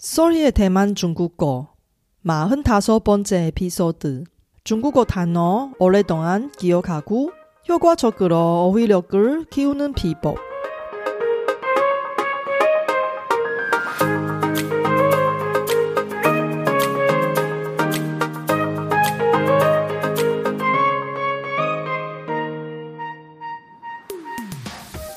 소리의 대만 중국어 45번째 에피소드 중국어 단어 오랫동안 기억하고 효과적으로 어휘력을 키우는 비법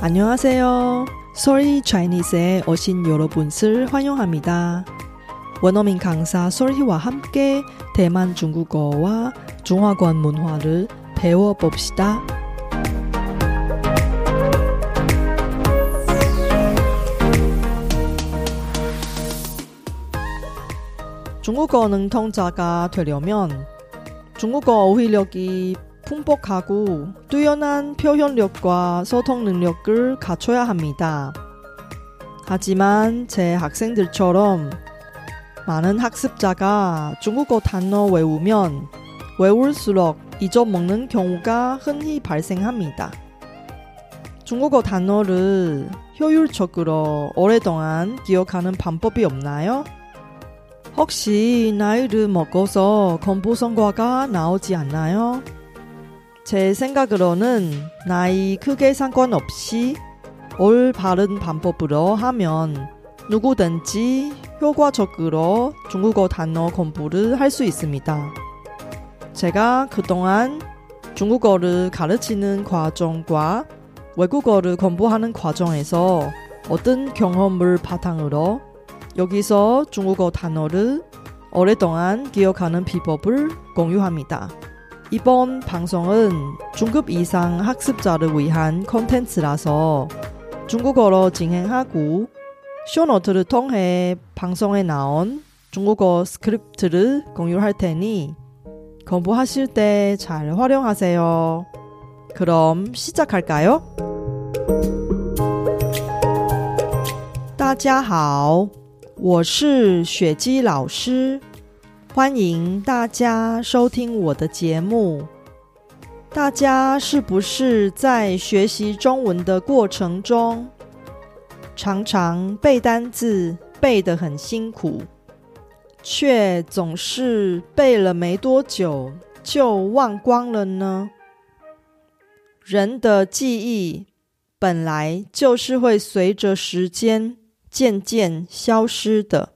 안녕하세요. Sorry Chinese에 오신 여러분을 환영합니다. 원어민 강사 솔희와 함께 대만 중국어와 중화권 문화를 배워봅시다. 중국어 능통자가 되려면 중국어 어휘력이 풍복하고 뛰어난 표현력과 소통 능력을 갖춰야 합니다. 하지만 제 학생들처럼 많은 학습자가 중국어 단어 외우면 외울수록 잊어먹는 경우가 흔히 발생합니다. 중국어 단어를 효율적으로 오랫동안 기억하는 방법이 없나요? 혹시 나이를 먹어서 공부 성과가 나오지 않나요? 제 생각으로는 나이 크게 상관없이 올바른 방법으로 하면 누구든지 효과적으로 중국어 단어 공부를 할 수 있습니다. 제가 그동안 중국어를 가르치는 과정과 외국어를 공부하는 과정에서 어떤 경험을 바탕으로 여기서 중국어 단어를 오랫동안 기억하는 비법을 공유합니다. 이번 방송은 중급 이상 학습자를 위한 콘텐츠라서 중국어로 진행하고 쇼노트를 통해 방송에 나온 중국어 스크립트를 공유할 테니 공부하실 때 잘 활용하세요. 그럼 시작할까요? 大家好，我是雪姬老师， 欢迎大家收听我的节目。大家是不是在学习中文的过程中，常常背单字背得很辛苦，却总是背了没多久就忘光了呢？人的记忆本来就是会随着时间渐渐消失的。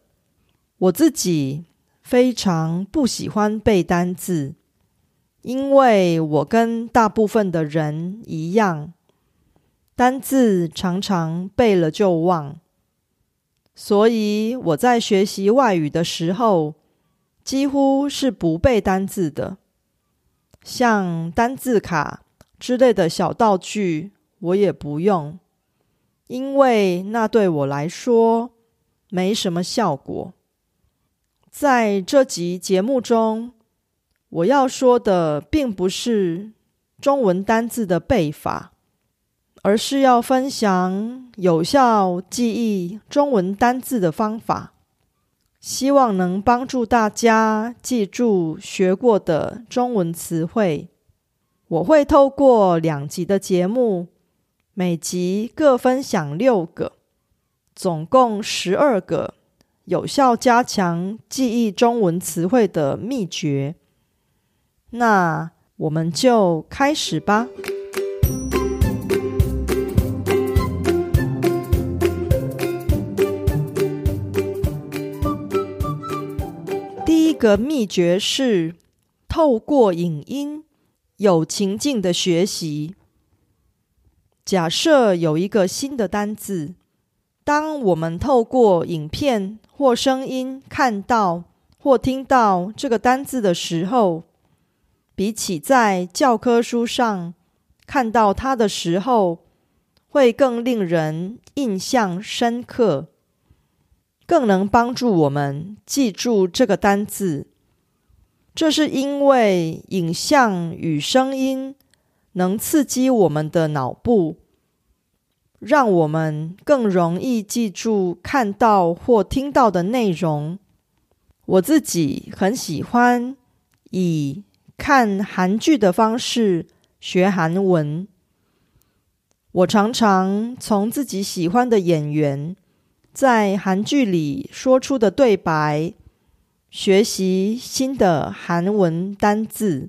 我自己非常不喜欢背单字。因为我跟大部分的人一样，单字常常背了就忘，所以我在学习外语的时候，几乎是不背单字的。像单字卡之类的小道具，我也不用，因为那对我来说没什么效果。在这集节目中。我要说的并不是中文单字的背法，而是要分享有效记忆中文单字的方法，希望能帮助大家记住学过的中文词汇。我会透过两集的节目，每集各分享六个，总共十二个有效加强记忆中文词汇的秘诀。那我们就开始吧。第一个秘诀是透过影音有情境的学习。假设有一个新的单字，当我们透过影片或声音看到或听到这个单字的时候，比起在教科书上看到它的时候，会更令人印象深刻，更能帮助我们记住这个单字。这是因为影像与声音能刺激我们的脑部，让我们更容易记住看到或听到的内容。我自己很喜欢以。看韩剧的方式学韩文，我常常从自己喜欢的演员在韩剧里说出的对白，学习新的韩文单字。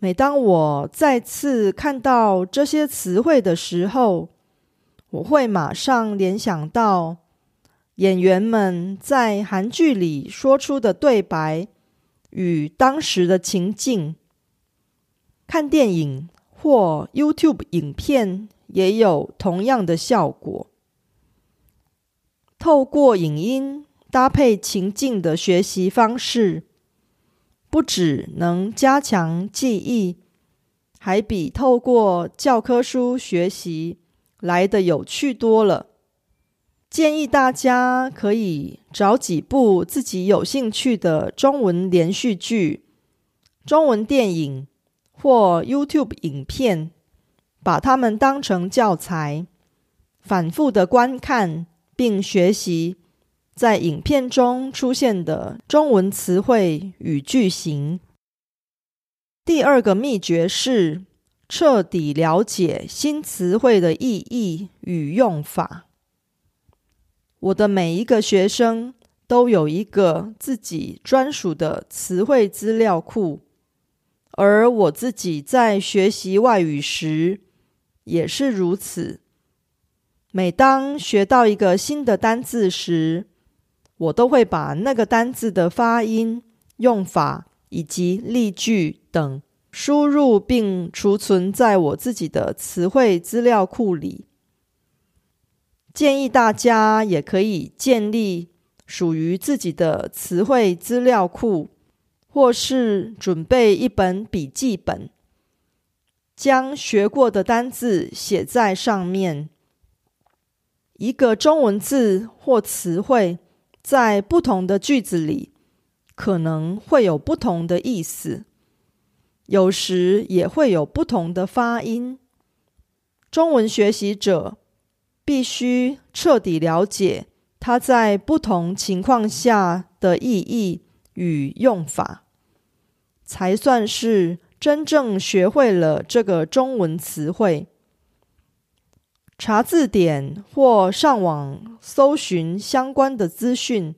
每当我再次看到这些词汇的时候，我会马上联想到演员们在韩剧里说出的对白与当时的情境。看电影或 YouTube 影片也有同样的效果。透过影音搭配情境的学习方式。不只能加强记忆，还比透过教科书学习来的有趣多了。建议大家可以找几部自己有兴趣的中文连续剧、中文电影或 YouTube 影片，把它们当成教材，反复的观看并学习。在影片中出现的中文词汇与句型。第二个秘诀是彻底了解新词汇的意义与用法。我的每一个学生都有一个自己专属的词汇资料库，而我自己在学习外语时也是如此。每当学到一个新的单字时，我都会把那个单字的发音、用法以及例句等输入并储存在我自己的词汇资料库里。建议大家也可以建立属于自己的词汇资料库，或是准备一本笔记本，将学过的单字写在上面。一个中文字或词汇。在不同的句子里，可能会有不同的意思，有时也会有不同的发音。中文学习者必须彻底了解它在不同情况下的意义与用法，才算是真正学会了这个中文词汇。查字典或上网搜寻相关的资讯，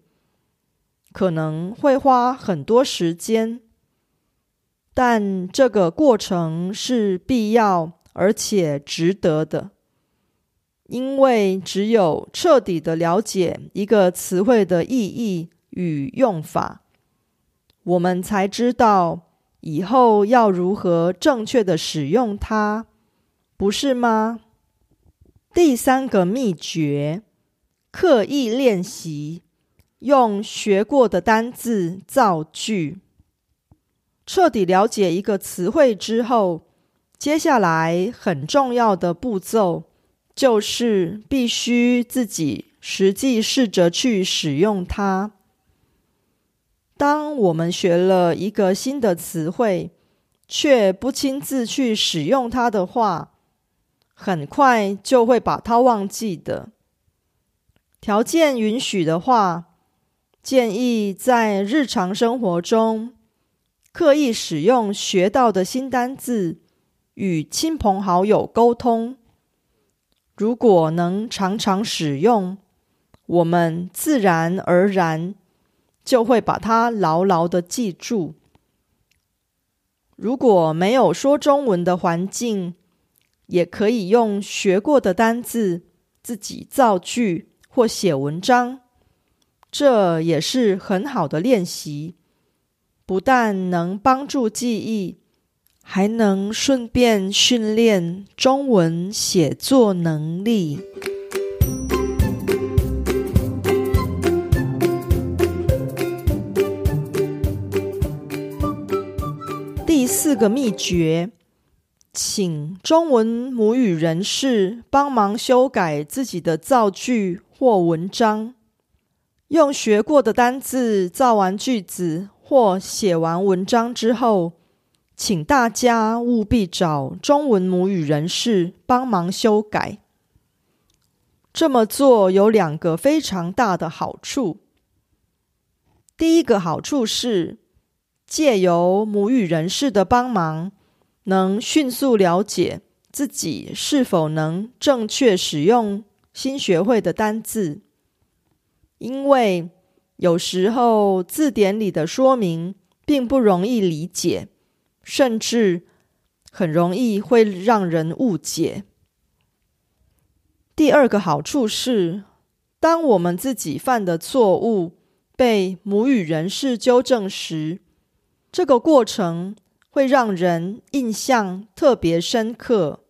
可能会花很多时间，但这个过程是必要而且值得的，因为只有彻底的了解一个词汇的意义与用法，我们才知道以后要如何正确的使用它，不是吗？第三个秘诀：刻意练习，用学过的单字造句。彻底了解一个词汇之后，接下来很重要的步骤就是必须自己实际试着去使用它。当我们学了一个新的词汇，却不亲自去使用它的话，很快就会把它忘记的。条件允许的话，建议在日常生活中刻意使用学到的新单字，与亲朋好友沟通。如果能常常使用，我们自然而然就会把它牢牢的记住。如果没有说中文的环境，也可以用学过的单字自己造句或写文章，这也是很好的练习。不但能帮助记忆，还能顺便训练中文写作能力。第四个秘诀。请中文母语人士帮忙修改自己的造句或文章。用学过的单字造完句子或写完文章之后，请大家务必找中文母语人士帮忙修改。这么做有两个非常大的好处。第一个好处是，借由母语人士的帮忙。能迅速了解自己是否能正确使用新学会的单字，因为有时候字典里的说明并不容易理解，甚至很容易会让人误解。第二个好处是，当我们自己犯的错误被母语人士纠正时，这个过程会让人印象特别深刻。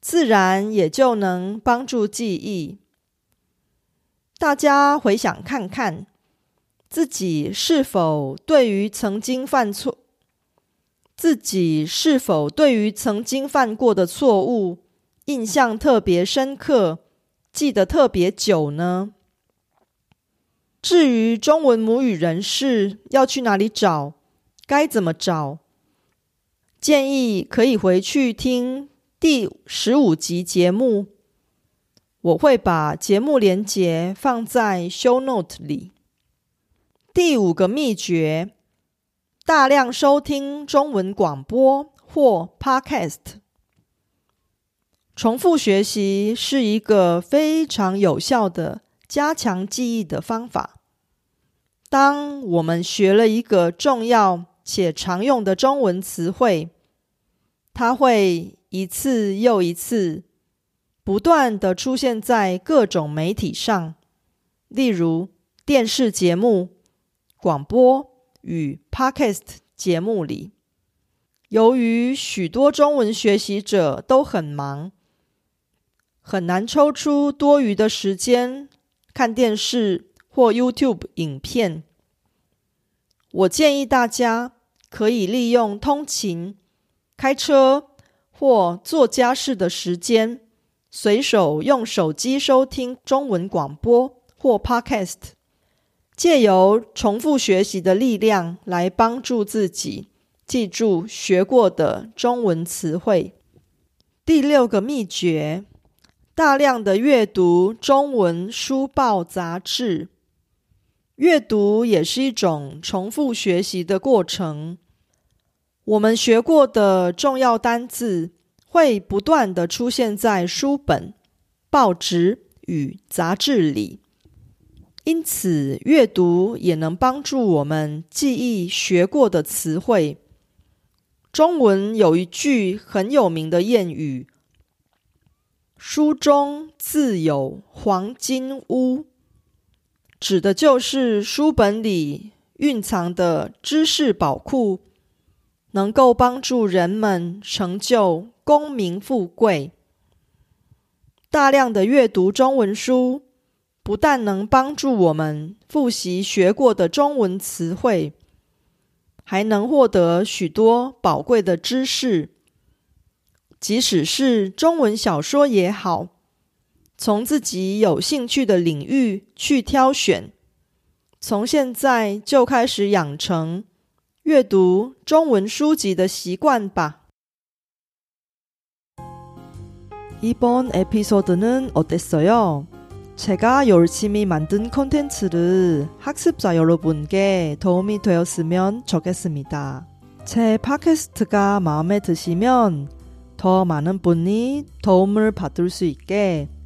自然也就能帮助记忆。大家回想看看，自己是否对于曾经犯错，自己是否对于曾经犯过的错误印象特别深刻，记得特别久呢？至于中文母语人士要去哪里找，该怎么找？建议可以回去听。第十五集节目，我会把节目连结放在 show note 里。第五个秘诀：大量收听中文广播或 podcast。重复学习是一个非常有效的加强记忆的方法。当我们学了一个重要且常用的中文词汇，它会。一次又一次，不断的出现在各种媒体上，例如电视节目、广播与 podcast 节目里。由于许多中文学习者都很忙，很难抽出多余的时间看电视或 YouTube 影片。我建议大家可以利用通勤、开车。或做家事的时间，随手用手机收听中文广播或 Podcast，借由重复学习的力量来帮助自己记住学过的中文词汇。第六个秘诀：大量的阅读中文书报杂志。阅读也是一种重复学习的过程。我们学过的重要单字会不断的出现在书本、报纸与杂志里，因此阅读也能帮助我们记忆学过的词汇。中文有一句很有名的谚语：“书中自有黄金屋”，指的就是书本里蕴藏的知识宝库。能够帮助人们成就功名富贵。大量的阅读中文书，不但能帮助我们复习学过的中文词汇，还能获得许多宝贵的知识。即使是中文小说也好，从自己有兴趣的领域去挑选，从现在就开始养成。阅读中文书籍的习惯吧。이번에피소드는어땠어요제가열심히만든콘텐츠를학습자여러분께도움이되었으면좋겠습니다제팟캐스트가마음에드시면더많은분이도움을받을수있게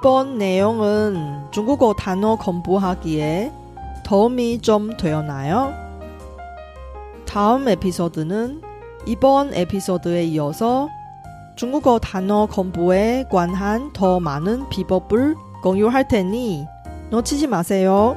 이번 내용은 중국어 단어 공부하기에 도움이 좀 되었나요? 다음 에피소드는 이번 에피소드에 이어서 중국어 단어 공부에 관한 더 많은 비법을 공유할 테니 놓치지 마세요.